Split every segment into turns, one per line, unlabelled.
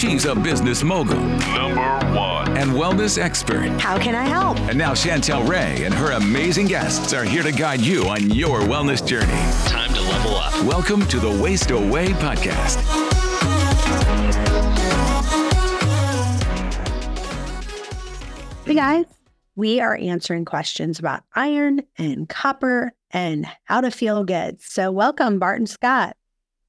She's a business mogul
Number one.
and wellness expert.
How can I help?
And now Chantel Ray and her amazing guests are here to guide you on your wellness journey.
Time to level up.
Welcome to the Waist Away podcast.
Hey guys, we are answering questions about iron and copper and how to feel good. So, welcome, Barton Scott.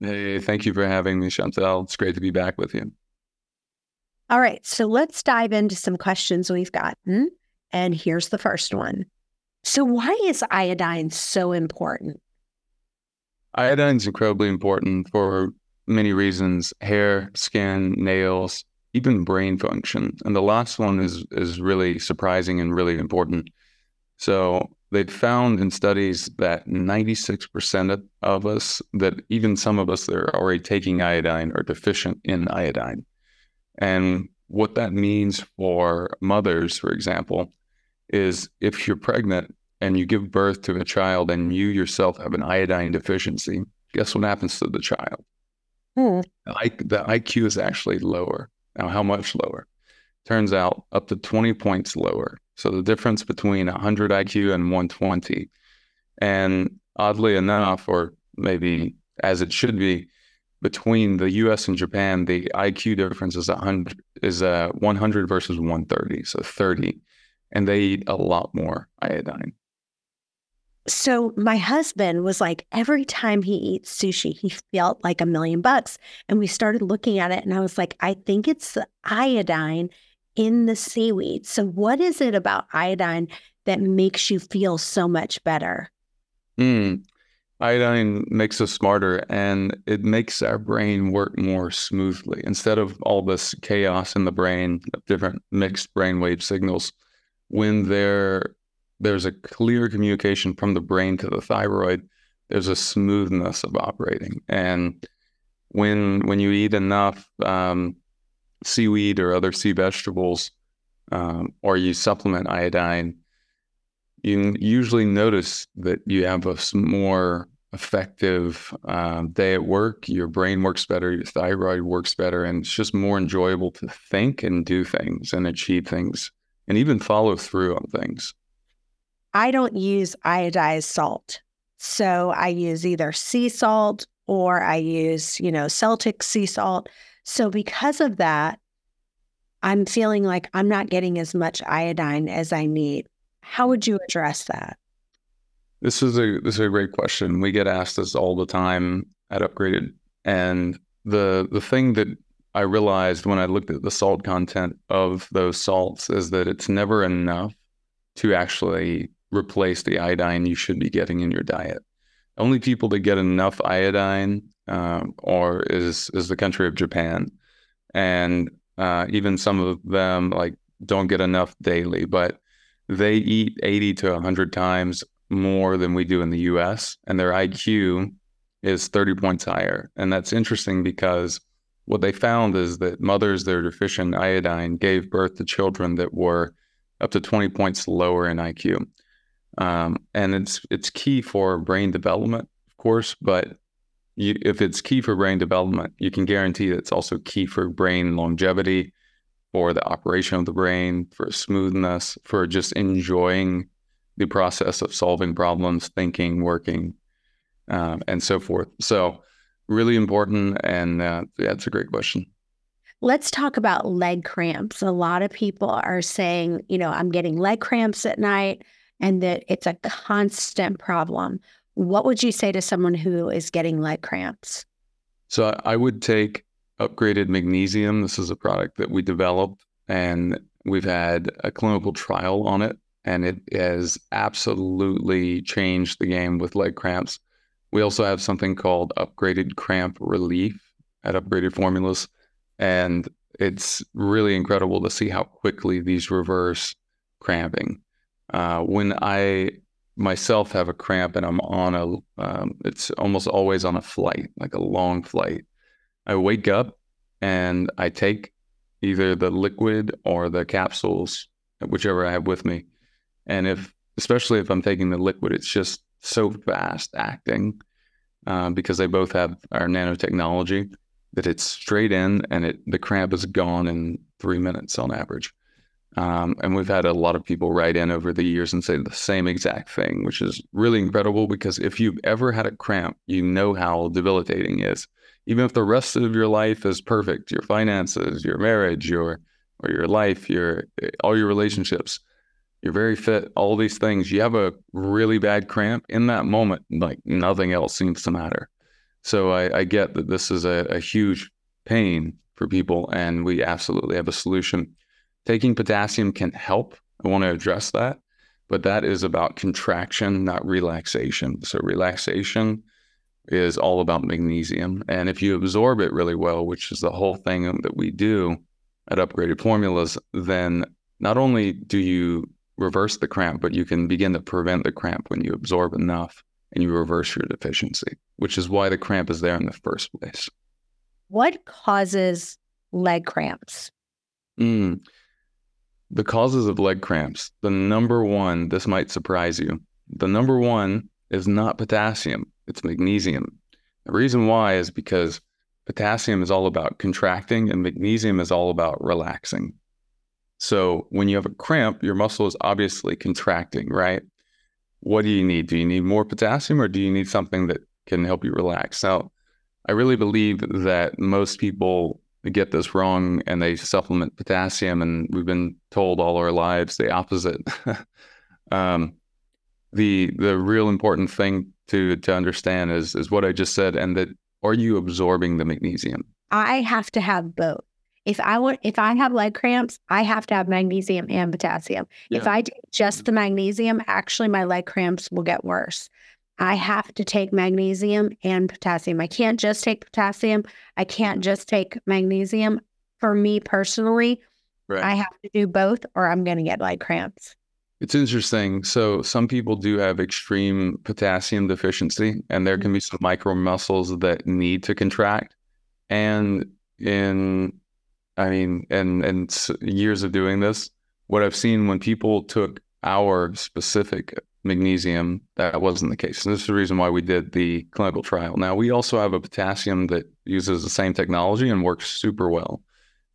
Hey, thank you for having me, Chantel. It's great to be back with you.
All right, so let's dive into some questions we've gotten. And here's the first one. So, why is iodine so important?
Iodine is incredibly important for many reasons hair, skin, nails, even brain function. And the last one is, is really surprising and really important. So, they found in studies that 96% of, of us, that even some of us that are already taking iodine, are deficient in iodine. And what that means for mothers, for example, is if you're pregnant and you give birth to a child and you yourself have an iodine deficiency, guess what happens to the child?
Hmm.
I, the IQ is actually lower. Now, how much lower? Turns out up to 20 points lower. So the difference between 100 IQ and 120. And oddly enough, or maybe as it should be, between the U.S. and Japan, the IQ difference is 100 is uh, 100 versus 130, so 30, and they eat a lot more iodine.
So, my husband was like, every time he eats sushi, he felt like a million bucks. And we started looking at it, and I was like, I think it's the iodine in the seaweed. So, what is it about iodine that makes you feel so much better?
Mm. Iodine makes us smarter and it makes our brain work more smoothly. Instead of all this chaos in the brain, of different mixed brainwave signals, when there there's a clear communication from the brain to the thyroid, there's a smoothness of operating. And when when you eat enough um, seaweed or other sea vegetables, um, or you supplement iodine, you usually notice that you have a more effective um, day at work. Your brain works better, your thyroid works better, and it's just more enjoyable to think and do things and achieve things and even follow through on things.
I don't use iodized salt. So I use either sea salt or I use, you know, Celtic sea salt. So because of that, I'm feeling like I'm not getting as much iodine as I need. How would you address that?
This is a this is a great question. We get asked this all the time at Upgraded, and the the thing that I realized when I looked at the salt content of those salts is that it's never enough to actually replace the iodine you should be getting in your diet. Only people that get enough iodine um, or is is the country of Japan, and uh, even some of them like don't get enough daily, but they eat 80 to 100 times more than we do in the US, and their IQ is 30 points higher. And that's interesting because what they found is that mothers that are deficient in iodine gave birth to children that were up to 20 points lower in IQ. Um, and it's it's key for brain development, of course, but you, if it's key for brain development, you can guarantee that it's also key for brain longevity, for the operation of the brain, for smoothness, for just enjoying the process of solving problems, thinking, working, um, and so forth. So, really important. And uh, yeah, it's a great question.
Let's talk about leg cramps. A lot of people are saying, you know, I'm getting leg cramps at night and that it's a constant problem. What would you say to someone who is getting leg cramps?
So, I I would take upgraded magnesium. This is a product that we developed, and we've had a clinical trial on it, and it has absolutely changed the game with leg cramps. We also have something called upgraded cramp relief at upgraded formulas. And it's really incredible to see how quickly these reverse cramping. Uh, when I myself have a cramp and I'm on a, um, it's almost always on a flight, like a long flight. I wake up and I take either the liquid or the capsules, whichever I have with me. And if, especially if I'm taking the liquid, it's just so fast acting uh, because they both have our nanotechnology that it's straight in and it the cramp is gone in three minutes on average. Um, and we've had a lot of people write in over the years and say the same exact thing, which is really incredible because if you've ever had a cramp, you know how debilitating it is. Even if the rest of your life is perfect, your finances, your marriage, your or your life, your eh, all your relationships, you're very fit, all these things, you have a really bad cramp in that moment, like nothing else seems to matter. So I, I get that this is a, a huge pain for people, and we absolutely have a solution. Taking potassium can help. I want to address that, but that is about contraction, not relaxation. So relaxation is all about magnesium. And if you absorb it really well, which is the whole thing that we do at Upgraded Formulas, then not only do you reverse the cramp, but you can begin to prevent the cramp when you absorb enough and you reverse your deficiency, which is why the cramp is there in the first place.
What causes leg cramps?
Mm. The causes of leg cramps, the number one, this might surprise you. The number one is not potassium, it's magnesium. The reason why is because potassium is all about contracting and magnesium is all about relaxing. So when you have a cramp, your muscle is obviously contracting, right? What do you need? Do you need more potassium or do you need something that can help you relax? Now, I really believe that most people get this wrong and they supplement potassium, and we've been told all our lives the opposite. um, the the real important thing to to understand is is what I just said, and that are you absorbing the magnesium?
I have to have both. If I want, if I have leg cramps, I have to have magnesium and potassium. Yeah. If I take just the magnesium, actually my leg cramps will get worse. I have to take magnesium and potassium. I can't just take potassium. I can't just take magnesium. For me personally, right. I have to do both or I'm going to get leg cramps.
It's interesting. So, some people do have extreme potassium deficiency, and there can be some micro muscles that need to contract. And in, I mean, and and years of doing this, what I've seen when people took our specific magnesium, that wasn't the case. And this is the reason why we did the clinical trial. Now, we also have a potassium that uses the same technology and works super well.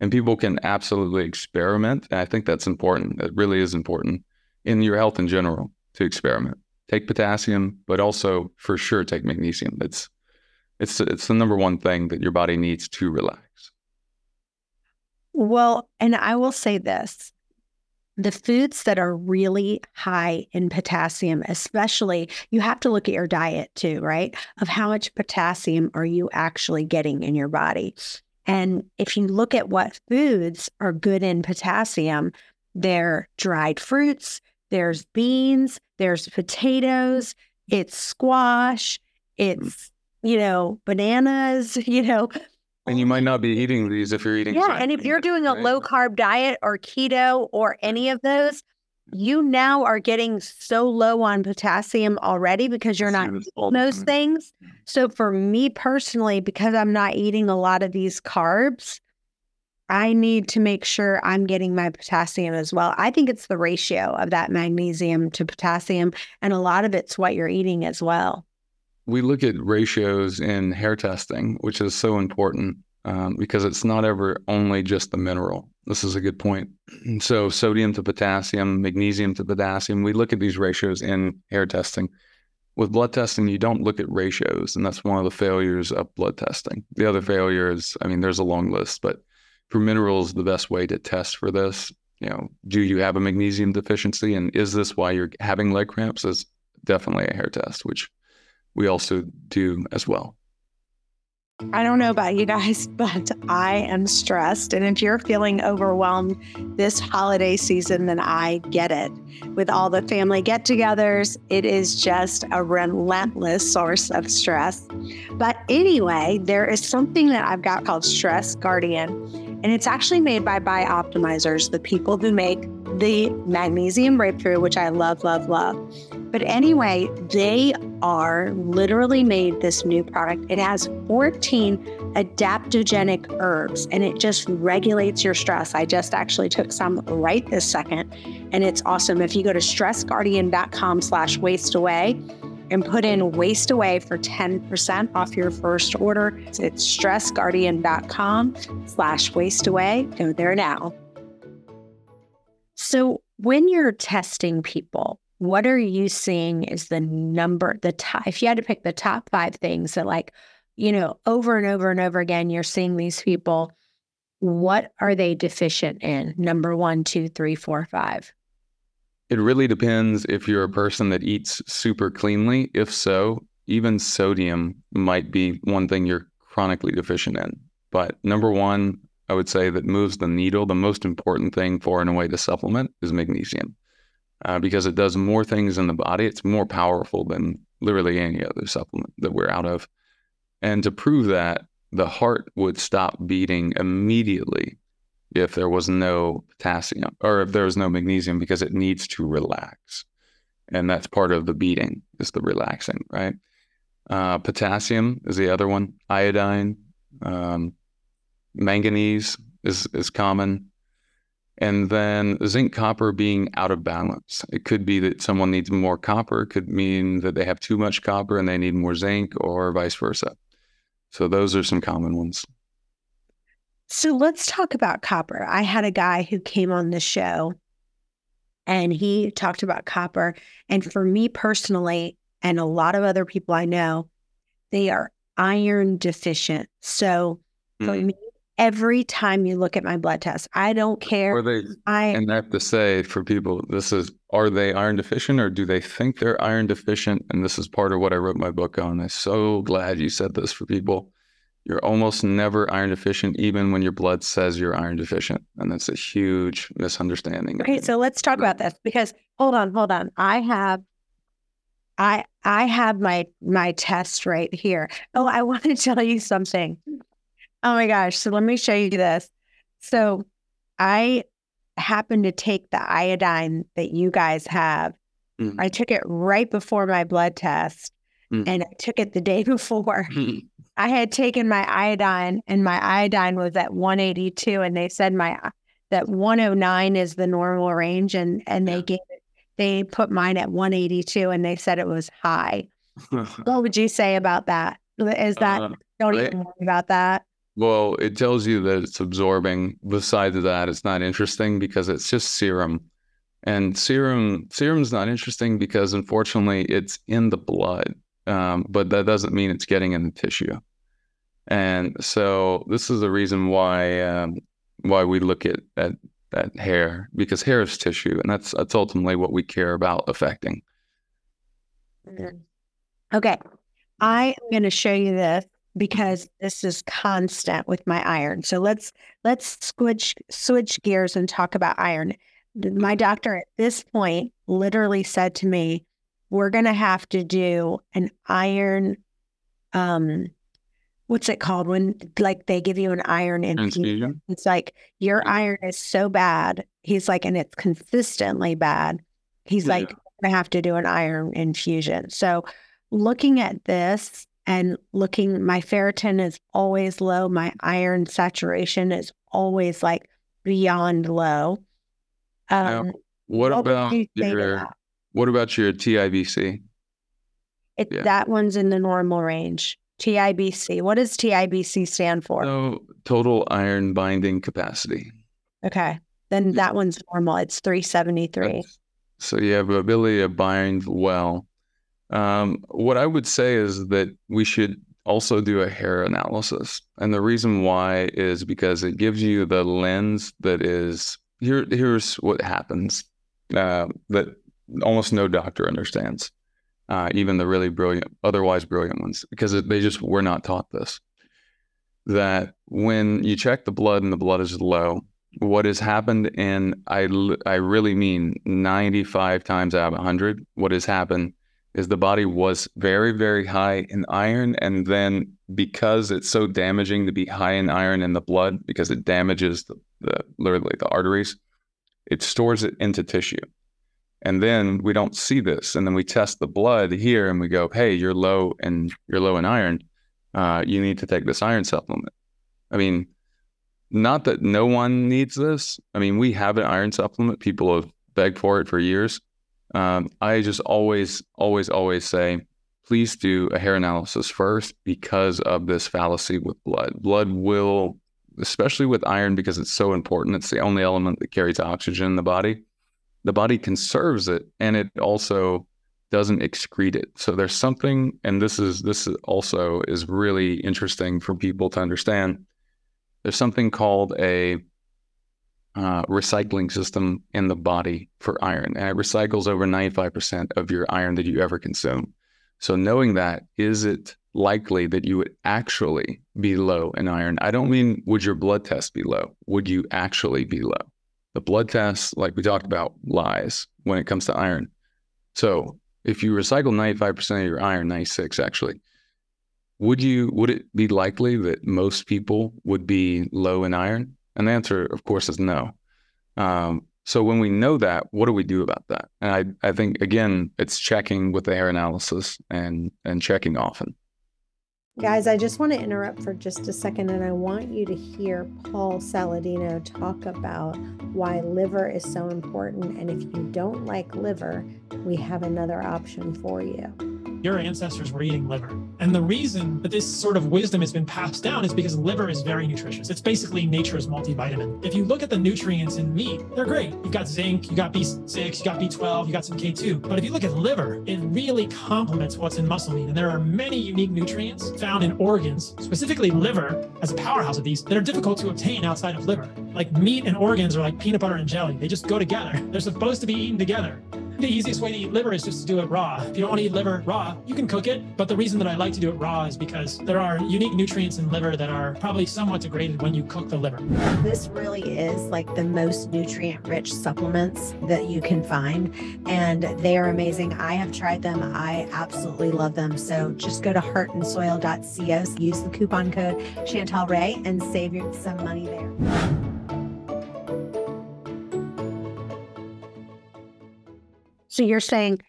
And people can absolutely experiment. And I think that's important. It really is important in your health in general to experiment. Take potassium, but also for sure take magnesium. It's it's it's the number one thing that your body needs to relax.
Well, and I will say this the foods that are really high in potassium, especially, you have to look at your diet too, right? Of how much potassium are you actually getting in your body? And if you look at what foods are good in potassium, they're dried fruits, there's beans, there's mm-hmm. potatoes, it's squash, mm-hmm. it's, you know, bananas, you know,
and you might not be eating these if you're eating.
Yeah. And if you're doing a right? low carb diet or keto or any of those, you now are getting so low on potassium already because you're not eating those things. So for me personally, because I'm not eating a lot of these carbs, I need to make sure I'm getting my potassium as well. I think it's the ratio of that magnesium to potassium, and a lot of it's what you're eating as well
we look at ratios in hair testing, which is so important um, because it's not ever only just the mineral. This is a good point. So, sodium to potassium, magnesium to potassium, we look at these ratios in hair testing. With blood testing, you don't look at ratios, and that's one of the failures of blood testing. The other failure is, I mean, there's a long list, but for minerals, the best way to test for this, you know, do you have a magnesium deficiency, and is this why you're having leg cramps? Is definitely a hair test, which we also do as well.
I don't know about you guys, but I am stressed. And if you're feeling overwhelmed this holiday season, then I get it. With all the family get togethers, it is just a relentless source of stress. But anyway, there is something that I've got called Stress Guardian, and it's actually made by Bioptimizers, the people who make the magnesium breakthrough, which I love, love, love. But anyway, they are literally made this new product. It has 14 adaptogenic herbs and it just regulates your stress. I just actually took some right this second and it's awesome. If you go to stressguardian.com slash waist away, and put in waist away for 10% off your first order. It's stressguardian.com slash waist away. Go there now. So when you're testing people, what are you seeing is the number, the top, if you had to pick the top five things that like, you know, over and over and over again, you're seeing these people, what are they deficient in? Number one, two, three, four, five.
It really depends if you're a person that eats super cleanly. If so, even sodium might be one thing you're chronically deficient in. But number one, I would say that moves the needle. The most important thing for in a way to supplement is magnesium uh, because it does more things in the body. It's more powerful than literally any other supplement that we're out of. And to prove that, the heart would stop beating immediately if there was no potassium or if there was no magnesium because it needs to relax. And that's part of the beating is the relaxing, right? Uh, potassium is the other one. Iodine, um, manganese is is common, and then zinc copper being out of balance. It could be that someone needs more copper. It could mean that they have too much copper and they need more zinc, or vice versa. So those are some common ones.
So let's talk about copper. I had a guy who came on the show and he talked about copper. And for me personally, and a lot of other people I know, they are iron deficient. So mm. for me, every time you look at my blood test, I don't care.
Are they, I, and I have to say for people, this is, are they iron deficient or do they think they're iron deficient? And this is part of what I wrote my book on. I'm so glad you said this for people you're almost never iron deficient, even when your blood says you're iron deficient. And that's a huge misunderstanding.
Okay, so let's talk about this because hold on, hold on. I have I I have my my test right here. Oh, I want to tell you something. Oh my gosh. So let me show you this. So I happened to take the iodine that you guys have. Mm. I took it right before my blood test. Mm. And I took it the day before. I had taken my iodine and my iodine was at 182 and they said my that 109 is the normal range and and they gave it they put mine at 182 and they said it was high. what would you say about that? Is that uh, don't even worry about that?
Well, it tells you that it's absorbing. Besides that, it's not interesting because it's just serum. And serum serum's not interesting because unfortunately it's in the blood. Um, but that doesn't mean it's getting in the tissue. And so this is the reason why um, why we look at, at at hair because hair is tissue, and that's that's ultimately what we care about affecting.
Mm-hmm. Okay, I am going to show you this because this is constant with my iron. So let's let's switch switch gears and talk about iron. My doctor at this point literally said to me, "We're going to have to do an iron um what's it called when like they give you an iron infusion? It's like your iron is so bad. He's like, and it's consistently bad. He's yeah. like, I have to do an iron infusion. So looking at this and looking, my ferritin is always low. My iron saturation is always like beyond low.
Um, now, what, what about your what about your TIBC?
It, yeah. That one's in the normal range. TIBC. What does TIBC stand for?
So, total iron binding capacity.
Okay. Then that one's normal. It's 373. That's,
so you have ability to bind well. Um, what I would say is that we should also do a hair analysis. And the reason why is because it gives you the lens that is here. Here's what happens uh, that almost no doctor understands uh, even the really brilliant, otherwise brilliant ones, because they just were not taught this. That when you check the blood and the blood is low, what has happened, and I, I really mean 95 times out of 100, what has happened is the body was very, very high in iron. And then because it's so damaging to be high in iron in the blood, because it damages the, the literally the arteries, it stores it into tissue. And then we don't see this. And then we test the blood here and we go, hey, you're low and you're low in iron. Uh, you need to take this iron supplement. I mean, not that no one needs this. I mean, we have an iron supplement. People have begged for it for years. Um, I just always, always, always say please do a hair analysis first because of this fallacy with blood. Blood will, especially with iron, because it's so important, it's the only element that carries oxygen in the body. The body conserves it and it also doesn't excrete it. So there's something, and this is this also is really interesting for people to understand. There's something called a uh, recycling system in the body for iron, and it recycles over 95% of your iron that you ever consume. So knowing that, is it likely that you would actually be low in iron? I don't mean would your blood test be low. Would you actually be low? The blood test, like we talked about, lies when it comes to iron. So if you recycle 95% of your iron, 96 actually, would you would it be likely that most people would be low in iron? And the answer, of course, is no. Um, so when we know that, what do we do about that? And I, I think again, it's checking with the hair analysis and and checking often.
Guys, I just want to interrupt for just a second and I want you to hear Paul Saladino talk about why liver is so important. And if you don't like liver, we have another option for you
your ancestors were eating liver. And the reason that this sort of wisdom has been passed down is because liver is very nutritious. It's basically nature's multivitamin. If you look at the nutrients in meat, they're great. You've got zinc, you got B6, you got B12, you got some K2. But if you look at liver, it really complements what's in muscle meat. And there are many unique nutrients found in organs, specifically liver as a powerhouse of these, that are difficult to obtain outside of liver. Like meat and organs are like peanut butter and jelly. They just go together. They're supposed to be eaten together the easiest way to eat liver is just to do it raw. If you don't want to eat liver raw, you can cook it. But the reason that I like to do it raw is because there are unique nutrients in liver that are probably somewhat degraded when you cook the liver.
This really is like the most nutrient rich supplements that you can find. And they are amazing. I have tried them. I absolutely love them. So just go to heartandsoil.co, use the coupon code Chantel Ray and save some money there. So you're saying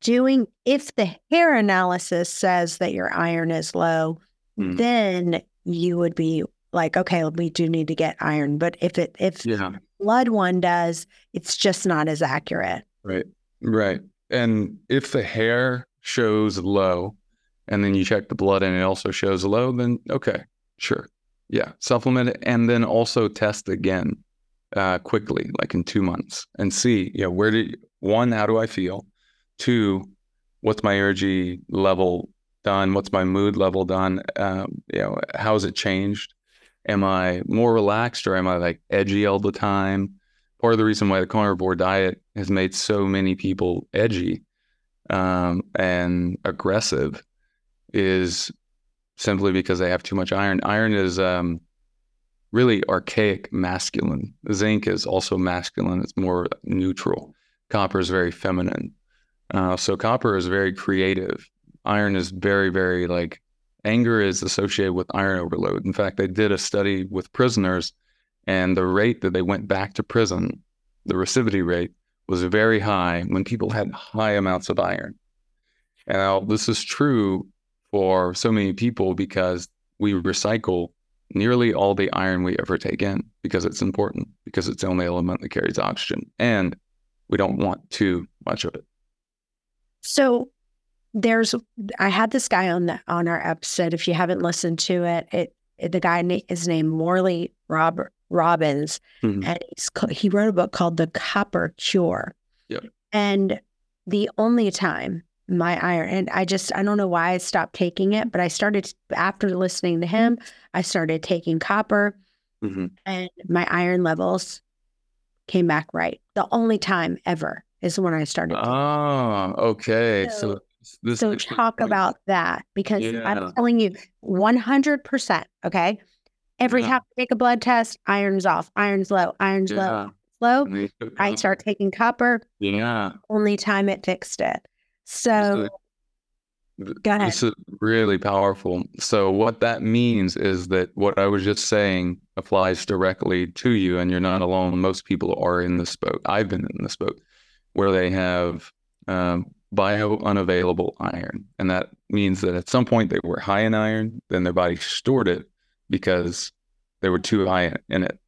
doing, if the hair analysis says that your iron is low, mm. then you would be like, okay, we do need to get iron. But if it, if yeah. blood one does, it's just not as accurate.
Right. Right. And if the hair shows low and then you check the blood and it also shows low, then okay, sure. Yeah. Supplement it and then also test again uh, quickly, like in two months, and see, yeah, where did one, how do I feel? Two, what's my energy level done? What's my mood level done? Um, you know, how has it changed? Am I more relaxed or am I like edgy all the time? Part of the reason why the carnivore diet has made so many people edgy um, and aggressive is simply because they have too much iron. Iron is um, really archaic masculine. Zinc is also masculine. It's more neutral. Copper is very feminine. Uh, so copper is very creative. Iron is very, very like anger is associated with iron overload. In fact, they did a study with prisoners, and the rate that they went back to prison, the recidivity rate, was very high when people had high amounts of iron. Now this is true for so many people because we recycle nearly all the iron we ever take in because it's important, because it's the only element that carries oxygen. And we don't want too much of it.
So there's I had this guy on the on our episode. If you haven't listened to it, it, it the guy is named Morley Robert Robbins, mm-hmm. and he's, he wrote a book called The Copper Cure.
Yep.
And the only time my iron and I just I don't know why I stopped taking it, but I started after listening to him, I started taking copper, mm-hmm. and my iron levels came back right. The only time ever is when I started.
Oh, okay. So,
so, so talk about that because yeah. I'm telling you 100%. Okay. Every yeah. time I take a blood test, iron's off, iron's low, iron's yeah. low, low. I start taking copper.
Yeah.
Only time it fixed it. So, Go ahead.
This is really powerful. So, what that means is that what I was just saying applies directly to you, and you're not alone. Most people are in this boat. I've been in this boat where they have um, bio unavailable iron. And that means that at some point they were high in iron, then their body stored it because they were too high in it.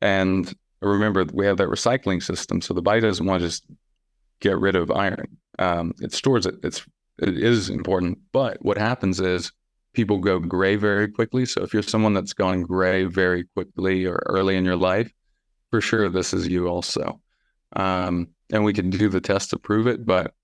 And remember, we have that recycling system. So the body doesn't want to just get rid of iron. Um, it stores it. It's it is important. But what happens is people go gray very quickly. So if you're someone that's gone gray very quickly or early in your life, for sure this is you also. Um, and we can do the test to prove it, but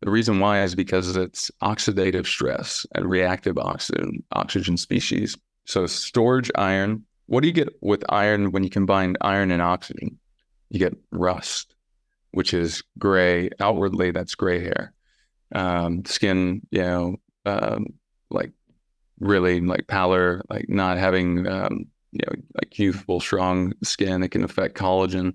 the reason why is because it's oxidative stress and reactive oxygen oxygen species. So storage iron. What do you get with iron when you combine iron and oxygen? You get rust, which is gray. Outwardly, that's gray hair. Um, skin, you know, um, like really like pallor, like not having, um, you know, like youthful, strong skin. It can affect collagen.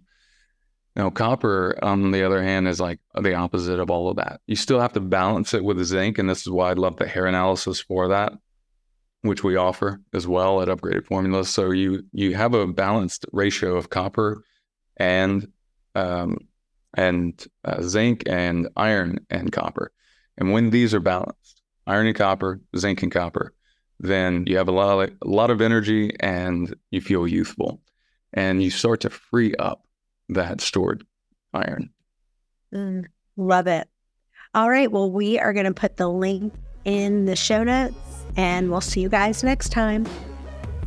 Now, copper, on the other hand, is like the opposite of all of that. You still have to balance it with zinc, and this is why I love the hair analysis for that, which we offer as well at Upgraded Formulas. So you you have a balanced ratio of copper and um, and uh, zinc and iron and copper, and when these are balanced, iron and copper, zinc and copper, then you have a lot of, a lot of energy and you feel youthful, and you start to free up that stored iron.
Mm, love it. All right. Well, we are going to put the link in the show notes and we'll see you guys next time.